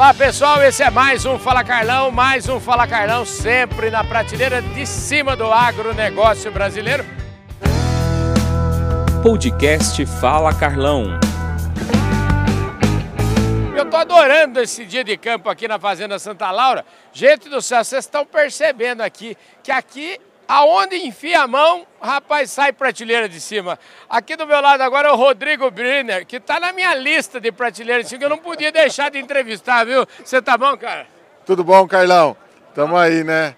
Olá pessoal, esse é mais um Fala Carlão, mais um Fala Carlão, sempre na prateleira de cima do agronegócio brasileiro. Podcast Fala Carlão. Eu tô adorando esse dia de campo aqui na Fazenda Santa Laura. Gente do céu, vocês estão percebendo aqui que aqui Aonde enfia a mão, rapaz, sai prateleira de cima. Aqui do meu lado agora é o Rodrigo Briner, que está na minha lista de prateleira de cima, que eu não podia deixar de entrevistar, viu? Você tá bom, cara? Tudo bom, Carlão? Tamo aí, né?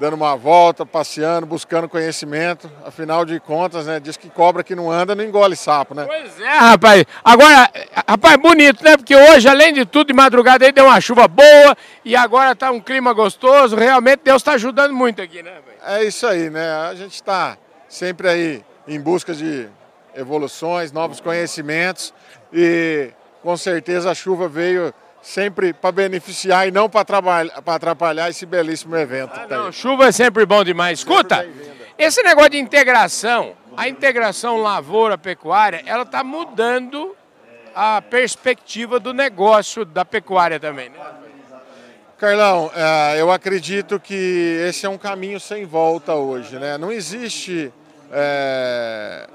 dando uma volta, passeando, buscando conhecimento. Afinal de contas, né? Diz que cobra que não anda não engole sapo, né? Pois é, rapaz. Agora, rapaz, bonito, né? Porque hoje, além de tudo, de madrugada aí deu uma chuva boa e agora tá um clima gostoso. Realmente Deus está ajudando muito aqui, né? É isso aí, né? A gente está sempre aí em busca de evoluções, novos conhecimentos e com certeza a chuva veio sempre para beneficiar e não para atrapalhar esse belíssimo evento. Ah, não, chuva é sempre bom demais. Escuta, esse negócio de integração, a integração lavoura-pecuária, ela está mudando a perspectiva do negócio da pecuária também, né? Carlão, é, eu acredito que esse é um caminho sem volta hoje, né? Não existe é,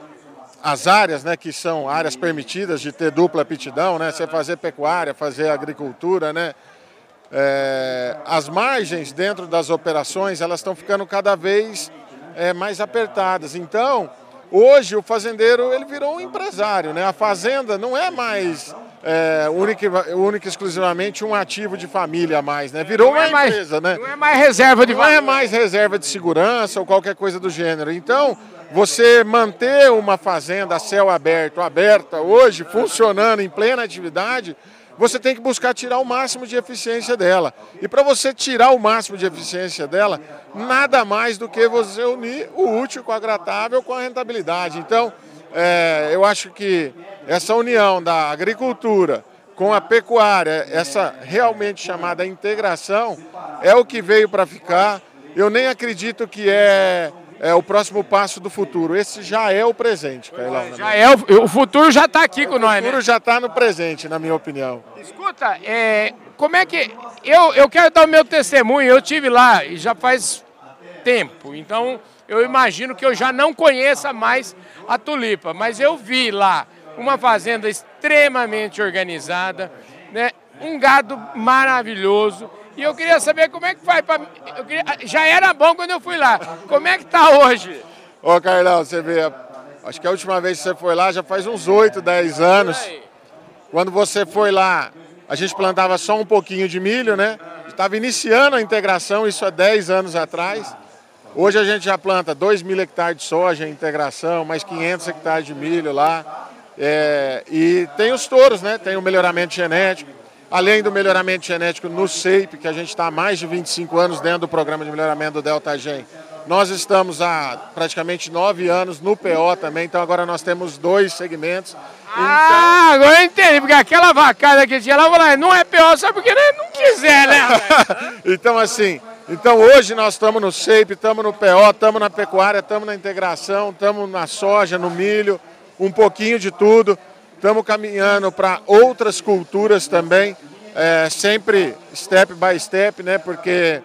as áreas, né, que são áreas permitidas de ter dupla aptidão, né, você fazer pecuária, fazer agricultura, né, é, as margens dentro das operações elas estão ficando cada vez é, mais apertadas. Então, hoje o fazendeiro ele virou um empresário, né? A fazenda não é mais é, única, única exclusivamente um ativo de família a mais, né? Virou é uma empresa, mais, né? Não é mais reserva de Não é mais reserva de segurança ou qualquer coisa do gênero. Então, você manter uma fazenda a céu aberto, aberta hoje, funcionando em plena atividade, você tem que buscar tirar o máximo de eficiência dela. E para você tirar o máximo de eficiência dela, nada mais do que você unir o útil com o agradável com a rentabilidade. Então, é, eu acho que essa união da agricultura com a pecuária, essa realmente chamada integração, é o que veio para ficar. Eu nem acredito que é é o próximo passo do futuro. Esse já é o presente, Carlão. Já é, o, o futuro já está aqui com nós, né? O futuro já está no presente, na minha opinião. Escuta, é, como é que... Eu, eu quero dar o meu testemunho, eu tive lá e já faz tempo, então eu imagino que eu já não conheça mais a tulipa, mas eu vi lá uma fazenda extremamente organizada, né? um gado maravilhoso, e eu queria saber como é que faz para. Queria... Já era bom quando eu fui lá. Como é que tá hoje? Ô Carlão, você vê, acho que a última vez que você foi lá já faz uns 8, 10 anos. Quando você foi lá, a gente plantava só um pouquinho de milho, né? Estava iniciando a integração, isso há 10 anos atrás. Hoje a gente já planta 2 mil hectares de soja em integração, mais 500 hectares de milho lá. É, e tem os touros, né? Tem o melhoramento genético. Além do melhoramento genético no SEIP, que a gente está há mais de 25 anos dentro do programa de melhoramento do Delta Gen, nós estamos há praticamente nove anos no PO também, então agora nós temos dois segmentos. Ah, então... agora eu entendi, porque aquela vacada que tinha lá, falei, não é PO só porque não quiser, né? então, assim, então hoje nós estamos no SEIP, estamos no PO, estamos na pecuária, estamos na integração, estamos na soja, no milho, um pouquinho de tudo. Estamos caminhando para outras culturas também, é, sempre step by step, né? Porque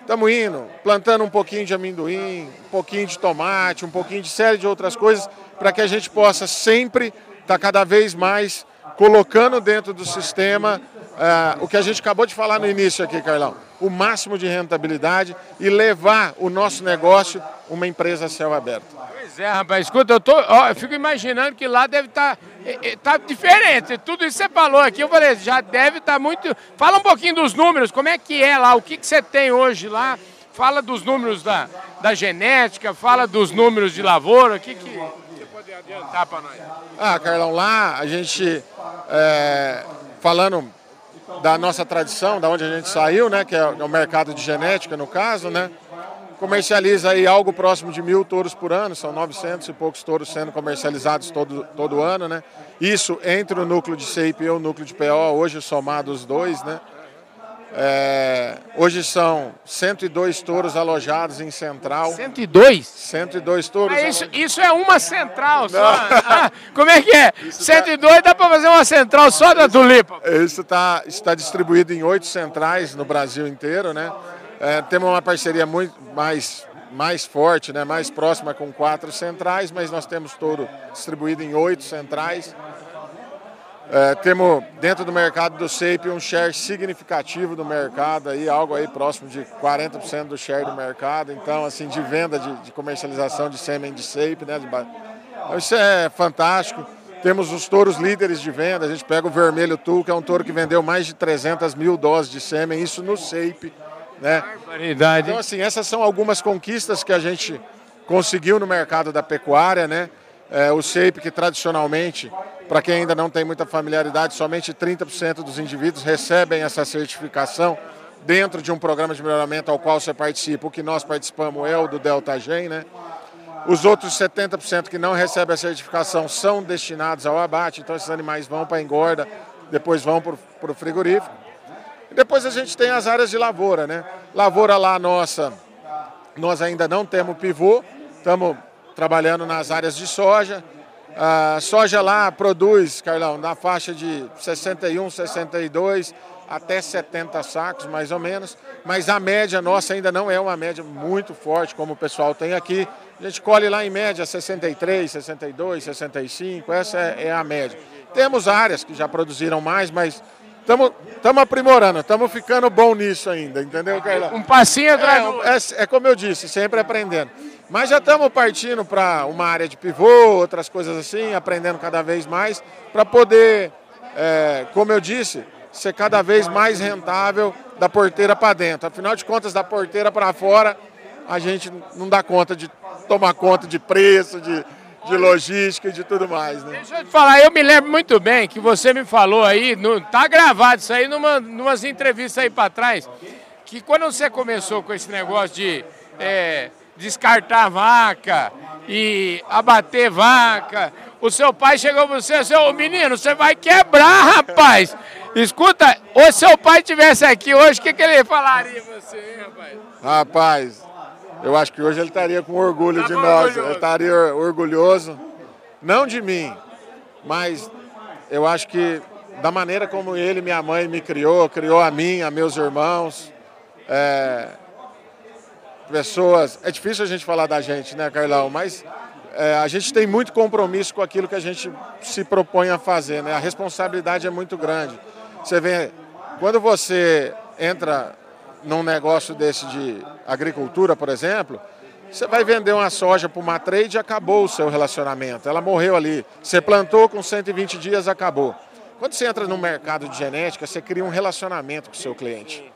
estamos é, indo, plantando um pouquinho de amendoim, um pouquinho de tomate, um pouquinho de série de outras coisas, para que a gente possa sempre estar tá cada vez mais colocando dentro do sistema é, o que a gente acabou de falar no início aqui, Carlão, o máximo de rentabilidade e levar o nosso negócio uma empresa a céu aberto. Pois é, rapaz, escuta, eu, tô, ó, eu fico imaginando que lá deve estar tá, é, é, tá diferente. Tudo isso que você falou aqui, eu falei, já deve estar tá muito. Fala um pouquinho dos números, como é que é lá, o que, que você tem hoje lá? Fala dos números da, da genética, fala dos números de lavoura, o que, que adiantar para nós? Ah, Carlão, lá a gente, é, falando da nossa tradição, da onde a gente saiu, né, que é o mercado de genética no caso, né? comercializa aí algo próximo de mil touros por ano, são 900 e poucos touros sendo comercializados todo, todo ano, né? Isso entre o núcleo de CIP e o núcleo de PO, hoje somados os dois, né? É, hoje são 102 touros alojados em Central. 102? 102 touros. Ah, isso, isso, é uma central só. Ah, como é que é? Isso 102 tá... dá para fazer uma central só da tulipa? Isso tá, está distribuído em oito centrais no Brasil inteiro, né? É, temos uma parceria muito mais, mais forte, né? mais próxima com quatro centrais, mas nós temos touro distribuído em oito centrais. É, temos dentro do mercado do SEIP um share significativo do mercado, aí, algo aí próximo de 40% do share do mercado, então assim, de venda de, de comercialização de sêmen de SEIP, né? Então, isso é fantástico. Temos os touros líderes de venda, a gente pega o Vermelho Tu, que é um touro que vendeu mais de 300 mil doses de sêmen, isso no SEIP. Né? Então, assim, essas são algumas conquistas que a gente conseguiu no mercado da pecuária, né? É, o SEIP, que tradicionalmente para quem ainda não tem muita familiaridade, somente 30% dos indivíduos recebem essa certificação dentro de um programa de melhoramento ao qual você participa. O que nós participamos é o do Delta Gen, né? Os outros 70% que não recebem a certificação são destinados ao abate, então esses animais vão para a engorda, depois vão para o frigorífico. E depois a gente tem as áreas de lavoura, né? Lavoura lá nossa, nós ainda não temos pivô, estamos trabalhando nas áreas de soja, a soja lá produz, Carlão, na faixa de 61, 62 até 70 sacos, mais ou menos. Mas a média nossa ainda não é uma média muito forte, como o pessoal tem aqui. A gente colhe lá em média 63, 62, 65, essa é, é a média. Temos áreas que já produziram mais, mas estamos aprimorando, estamos ficando bom nisso ainda, entendeu, Carlão? Um passinho atrás. É, é, é como eu disse, sempre aprendendo. Mas já estamos partindo para uma área de pivô, outras coisas assim, aprendendo cada vez mais, para poder, é, como eu disse, ser cada vez mais rentável da porteira para dentro. Afinal de contas, da porteira para fora, a gente não dá conta de tomar conta de preço, de, de logística e de tudo mais. Né? Deixa eu te falar, eu me lembro muito bem que você me falou aí, no, tá gravado isso aí numa, numas entrevistas aí para trás, que quando você começou com esse negócio de é, descartar vaca e abater vaca. O seu pai chegou para você e disse, ô menino, você vai quebrar, rapaz. Escuta, ou seu pai tivesse aqui hoje, o que, que ele falaria você, hein, rapaz? Rapaz, eu acho que hoje ele estaria com orgulho tá de nós. Orgulhoso. Ele estaria orgulhoso, não de mim, mas eu acho que da maneira como ele, minha mãe, me criou, criou a mim, a meus irmãos. É, pessoas. É difícil a gente falar da gente, né, Carlão? Mas é, a gente tem muito compromisso com aquilo que a gente se propõe a fazer, né? A responsabilidade é muito grande. Você vê, quando você entra num negócio desse de agricultura, por exemplo, você vai vender uma soja para uma trade e acabou o seu relacionamento. Ela morreu ali. Você plantou com 120 dias, acabou. Quando você entra no mercado de genética, você cria um relacionamento com o seu cliente.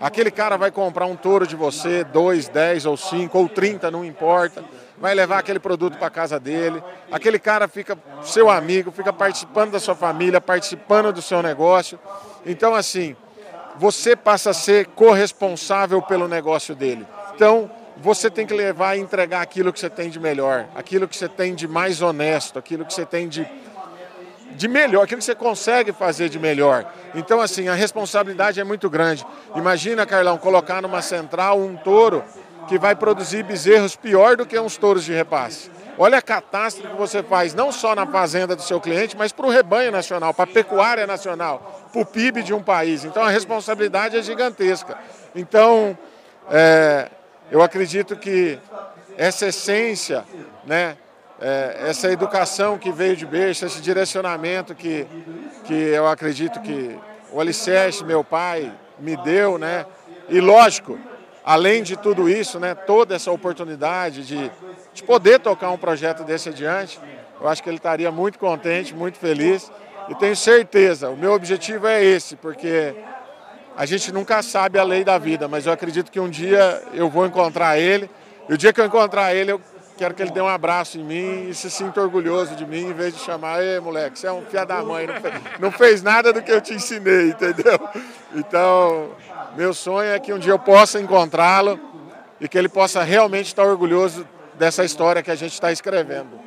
Aquele cara vai comprar um touro de você, dois, dez ou cinco ou trinta, não importa. Vai levar aquele produto para casa dele. Aquele cara fica seu amigo, fica participando da sua família, participando do seu negócio. Então, assim, você passa a ser corresponsável pelo negócio dele. Então, você tem que levar e entregar aquilo que você tem de melhor, aquilo que você tem de mais honesto, aquilo que você tem de de melhor, aquilo que você consegue fazer de melhor. Então, assim, a responsabilidade é muito grande. Imagina, Carlão, colocar numa central um touro que vai produzir bezerros pior do que uns touros de repasse. Olha a catástrofe que você faz, não só na fazenda do seu cliente, mas para o rebanho nacional, para a pecuária nacional, para o PIB de um país. Então, a responsabilidade é gigantesca. Então, é, eu acredito que essa essência, né, é, essa educação que veio de berço, esse direcionamento que, que eu acredito que o alicerce, meu pai, me deu, né? E lógico, além de tudo isso, né, toda essa oportunidade de, de poder tocar um projeto desse adiante, eu acho que ele estaria muito contente, muito feliz. E tenho certeza, o meu objetivo é esse, porque a gente nunca sabe a lei da vida, mas eu acredito que um dia eu vou encontrar ele. E o dia que eu encontrar ele, eu Quero que ele dê um abraço em mim e se sinta orgulhoso de mim, em vez de chamar, ei moleque, você é um filho da mãe, não fez, não fez nada do que eu te ensinei, entendeu? Então, meu sonho é que um dia eu possa encontrá-lo e que ele possa realmente estar orgulhoso dessa história que a gente está escrevendo.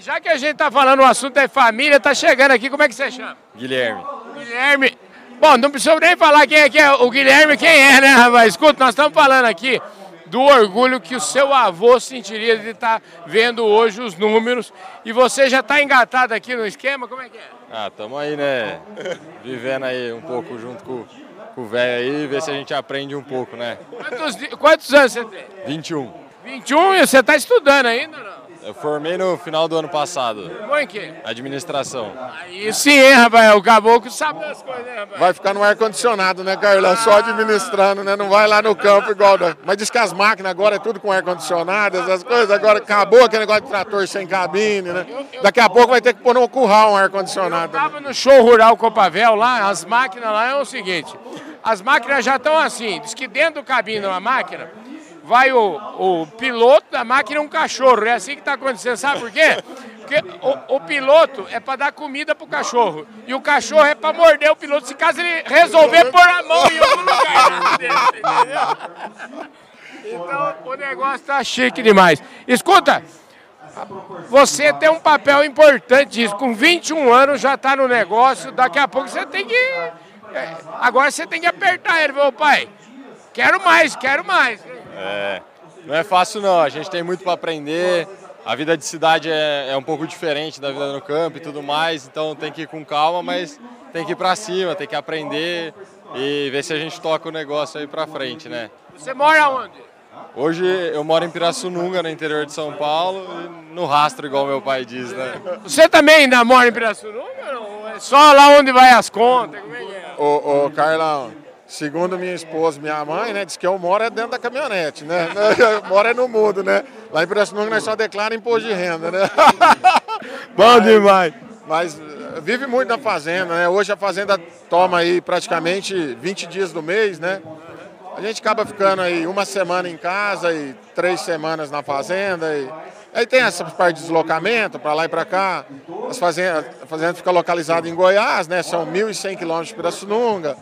Já que a gente está falando, o assunto é família, está chegando aqui, como é que você chama? Guilherme. Guilherme, Bom, não precisa nem falar quem é, que é o Guilherme, quem é, né, rapaz? Escuta, nós estamos falando aqui do orgulho que o seu avô sentiria de estar vendo hoje os números. E você já está engatado aqui no esquema? Como é que é? Ah, estamos aí, né? Vivendo aí um pouco junto com, com o velho aí, ver se a gente aprende um pouco, né? Quantos, quantos anos você tem? 21. 21 e você está estudando ainda, não? Eu formei no final do ano passado. Foi em quê? Administração. Aí sim, hein, rapaz? O caboclo sabe das coisas, né, rapaz? Vai ficar no ar-condicionado, né, Carlão? Só administrando, né? Não vai lá no campo igual. Da... Mas diz que as máquinas agora é tudo com ar-condicionado, essas coisas. Agora acabou aquele negócio de trator sem cabine, né? Daqui a pouco vai ter que pôr no curral um ar-condicionado. Eu tava no show rural Copavel lá, as máquinas lá é o seguinte. As máquinas já estão assim, diz que dentro do cabine de uma máquina vai o, o piloto da máquina um cachorro. É assim que está acontecendo. Sabe por quê? Porque o, o piloto é para dar comida para o cachorro. E o cachorro é para morder o piloto, se caso ele resolver pôr a mão em algum lugar. entendeu? Então o negócio tá chique demais. Escuta, você tem um papel importante isso. Com 21 anos já está no negócio, daqui a pouco você tem que. é, Agora você tem que apertar ele, meu pai. Quero mais, quero mais. É, não é fácil não, a gente tem muito para aprender. A vida de cidade é, é um pouco diferente da vida no campo e tudo mais, então tem que ir com calma, mas tem que ir para cima, tem que aprender e ver se a gente toca o negócio aí para frente, né? Você mora onde? Hoje eu moro em Pirassununga, no interior de São Paulo, e no rastro, igual meu pai diz, né? Você também ainda mora em Pirassununga? Não? É só lá onde vai as contas? Como é que é? Ô, ô, Carlão, segundo minha esposa, minha mãe, né, diz que eu moro é dentro da caminhonete, né? Moro é no mundo, né? Lá em Pirassununga nós só declara imposto de renda, né? Bom demais. Mas eh, vive muito na fazenda, né? Hoje a fazenda toma aí praticamente 20 dias do mês, né? A gente acaba ficando aí uma semana em casa e três semanas na fazenda. E... Aí tem essa parte de deslocamento para lá e para cá. As fazendas, a fazenda fica localizada em Goiás, né? São 1.100 quilômetros de Pirassununga.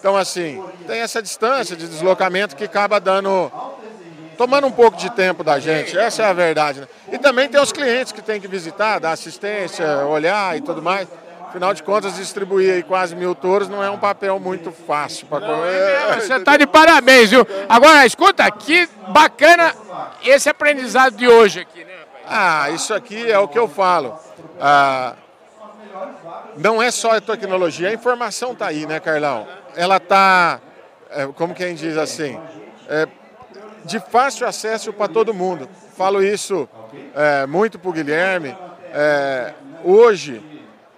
Então, assim, tem essa distância de deslocamento que acaba dando tomando um pouco de tempo da gente, essa é a verdade. Né? E também tem os clientes que tem que visitar, dar assistência, olhar e tudo mais. Afinal de contas, distribuir aí quase mil touros não é um papel muito fácil para Você está de parabéns, viu? Agora, escuta, que bacana esse aprendizado de hoje aqui, né? rapaz? Ah, isso aqui é o que eu falo. Ah, não é só a tecnologia, a informação está aí, né, Carlão? Ela está, como quem diz assim, é, de fácil acesso para todo mundo. Falo isso é, muito para o Guilherme. É, hoje,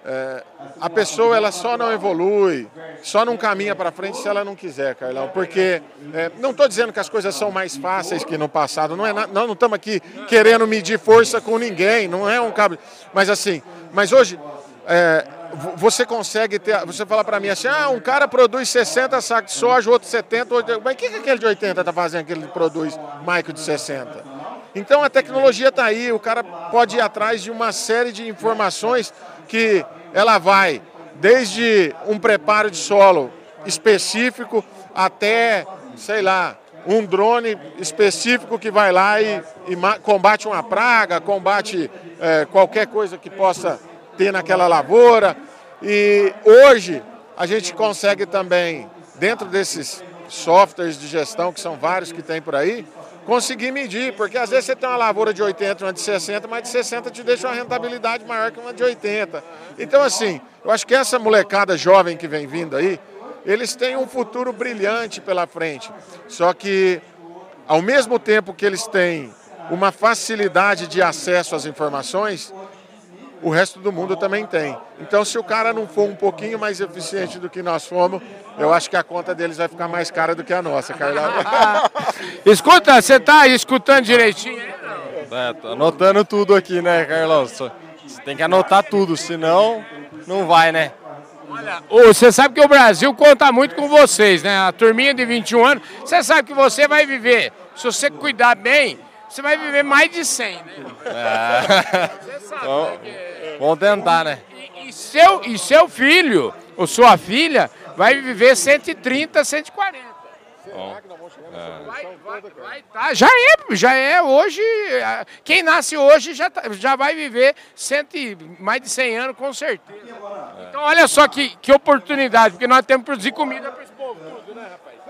é, a pessoa ela só não evolui, só não caminha para frente se ela não quiser, Carlão. Porque é, não estou dizendo que as coisas são mais fáceis que no passado. Não é na- não estamos aqui querendo medir força com ninguém. Não é um cabo. Mas assim, mas hoje é, vo- você consegue ter. Você fala para mim assim, ah, um cara produz 60 sacos de soja, outro 70, outro... mas o que, que aquele de 80 está fazendo que ele produz o de 60? Então a tecnologia está aí, o cara pode ir atrás de uma série de informações que ela vai desde um preparo de solo específico até, sei lá, um drone específico que vai lá e, e combate uma praga, combate eh, qualquer coisa que possa ter naquela lavoura. E hoje a gente consegue também, dentro desses softwares de gestão, que são vários que tem por aí, conseguir medir, porque às vezes você tem uma lavoura de 80, uma de 60, mas de 60 te deixa uma rentabilidade maior que uma de 80. Então, assim, eu acho que essa molecada jovem que vem vindo aí, eles têm um futuro brilhante pela frente. Só que, ao mesmo tempo que eles têm uma facilidade de acesso às informações, o resto do mundo também tem. Então, se o cara não for um pouquinho mais eficiente do que nós fomos, eu acho que a conta deles vai ficar mais cara do que a nossa, Carlão. Escuta, você está escutando direitinho? É, tô anotando tudo aqui, né, Carlão? Você tem que anotar tudo, senão não vai, né? Ô, Você sabe que o Brasil conta muito com vocês, né? A turminha de 21 anos, você sabe que você vai viver, se você cuidar bem, você vai viver mais de 100, né? Você sabe, Então, né, que- vamos tentar, né? E, e seu, e seu filho, ou sua filha, vai viver 130, 140. Vai, vai, vai tá, já é, já é hoje. Quem nasce hoje já, tá, já vai viver cento, mais de 100 anos, com certeza. Então, olha só que, que oportunidade, porque nós temos que produzir comida para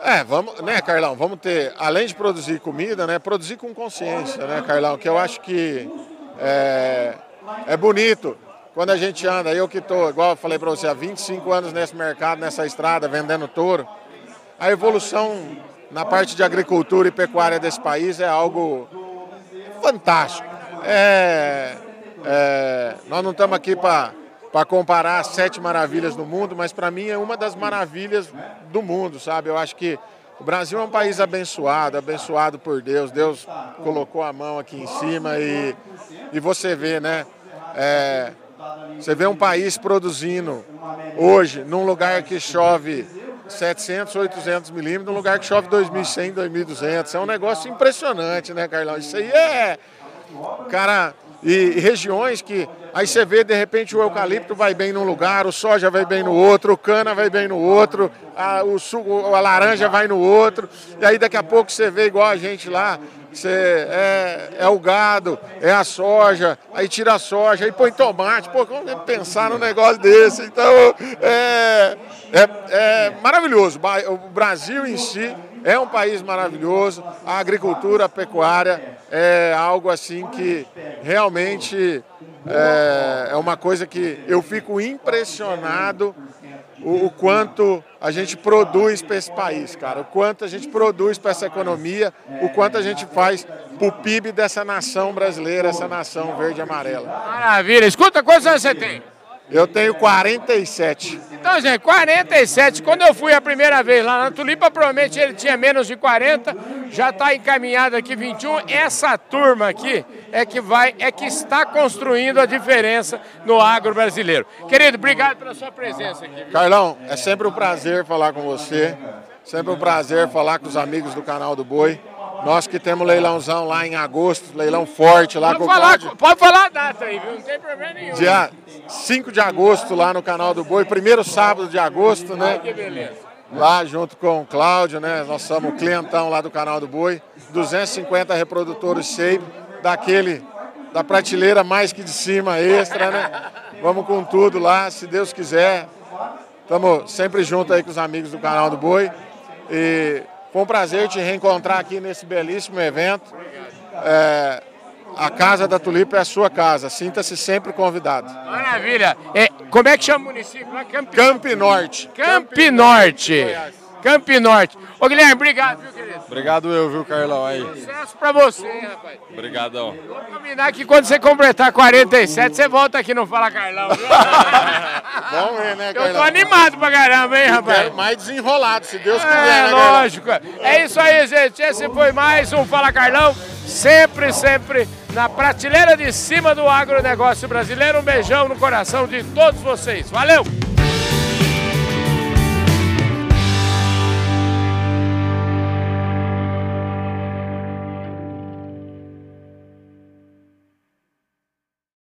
É, vamos, né, Carlão? Vamos ter, além de produzir comida, né, produzir com consciência, né, Carlão? Que eu acho que é, é bonito quando a gente anda. Eu que estou, igual eu falei para você, há 25 anos nesse mercado, nessa estrada, vendendo touro. A evolução na parte de agricultura e pecuária desse país é algo fantástico. É, é, nós não estamos aqui para para comparar as sete maravilhas do mundo, mas para mim é uma das maravilhas do mundo, sabe? Eu acho que o Brasil é um país abençoado, abençoado por Deus. Deus colocou a mão aqui em cima e, e você vê, né? É, você vê um país produzindo hoje num lugar que chove 700, 800 milímetros, num lugar que chove 2.100, 2.200. É um negócio impressionante, né, Carlão? Isso aí é. Cara, e, e, regiões que aí você vê de repente o eucalipto vai bem num lugar, o soja vai bem no outro, o cana vai bem no outro, a, o suco, a laranja vai no outro, e aí daqui a pouco você vê igual a gente lá, você é, é o gado, é a soja, aí tira a soja, aí põe tomate, pô, como pensar num negócio desse? Então é, é, é maravilhoso. O Brasil em si é um país maravilhoso, a agricultura, a pecuária é algo assim que realmente é, é uma coisa que eu fico impressionado o, o, quanto a gente produz para esse país, cara, o quanto a gente produz para essa economia, o quanto a gente faz para o PIB dessa nação brasileira, essa nação verde e amarela. Maravilha. Escuta, quantos anos você tem? Eu tenho 47. Então, gente, 47. Quando eu fui a primeira vez lá na Tulipa, provavelmente ele tinha menos de 40. Já está encaminhado aqui 21. Essa turma aqui é que vai, é que está construindo a diferença no agro brasileiro. Querido, obrigado pela sua presença aqui. Carlão, é sempre um prazer falar com você. Sempre um prazer falar com os amigos do canal do Boi. Nós que temos leilãozão lá em agosto, leilão forte lá pode com falar, o Cláudio. Pode falar a data aí, viu? Não tem problema nenhum. Dia 5 de agosto lá no canal do Boi, primeiro sábado de agosto, né? Ai, que beleza. Lá junto com o Cláudio, né? Nós somos o clientão lá do canal do Boi. 250 reprodutores shape, daquele, da prateleira mais que de cima extra, né? Vamos com tudo lá, se Deus quiser. Estamos sempre junto aí com os amigos do canal do Boi. E foi um prazer te reencontrar aqui nesse belíssimo evento. É, a Casa da Tulipa é a sua casa. Sinta-se sempre convidado. Maravilha. É, como é que chama o município? Camp... Camp Norte. Camp Norte. Camp Norte. Ô Guilherme, obrigado, viu, querido? Obrigado eu, viu, Carlão? Aí. Sucesso pra você, hein, rapaz. Obrigadão. Vamos combinar que quando você completar 47, você volta aqui no Fala Carlão? Vamos ver, né, Eu tô animado pra caramba, hein, rapaz? Mais desenrolado, se Deus quiser, É, né, Carlão? lógico. É isso aí, gente. Esse foi mais um Fala Carlão. Sempre, sempre na prateleira de cima do agronegócio brasileiro. Um beijão no coração de todos vocês. Valeu!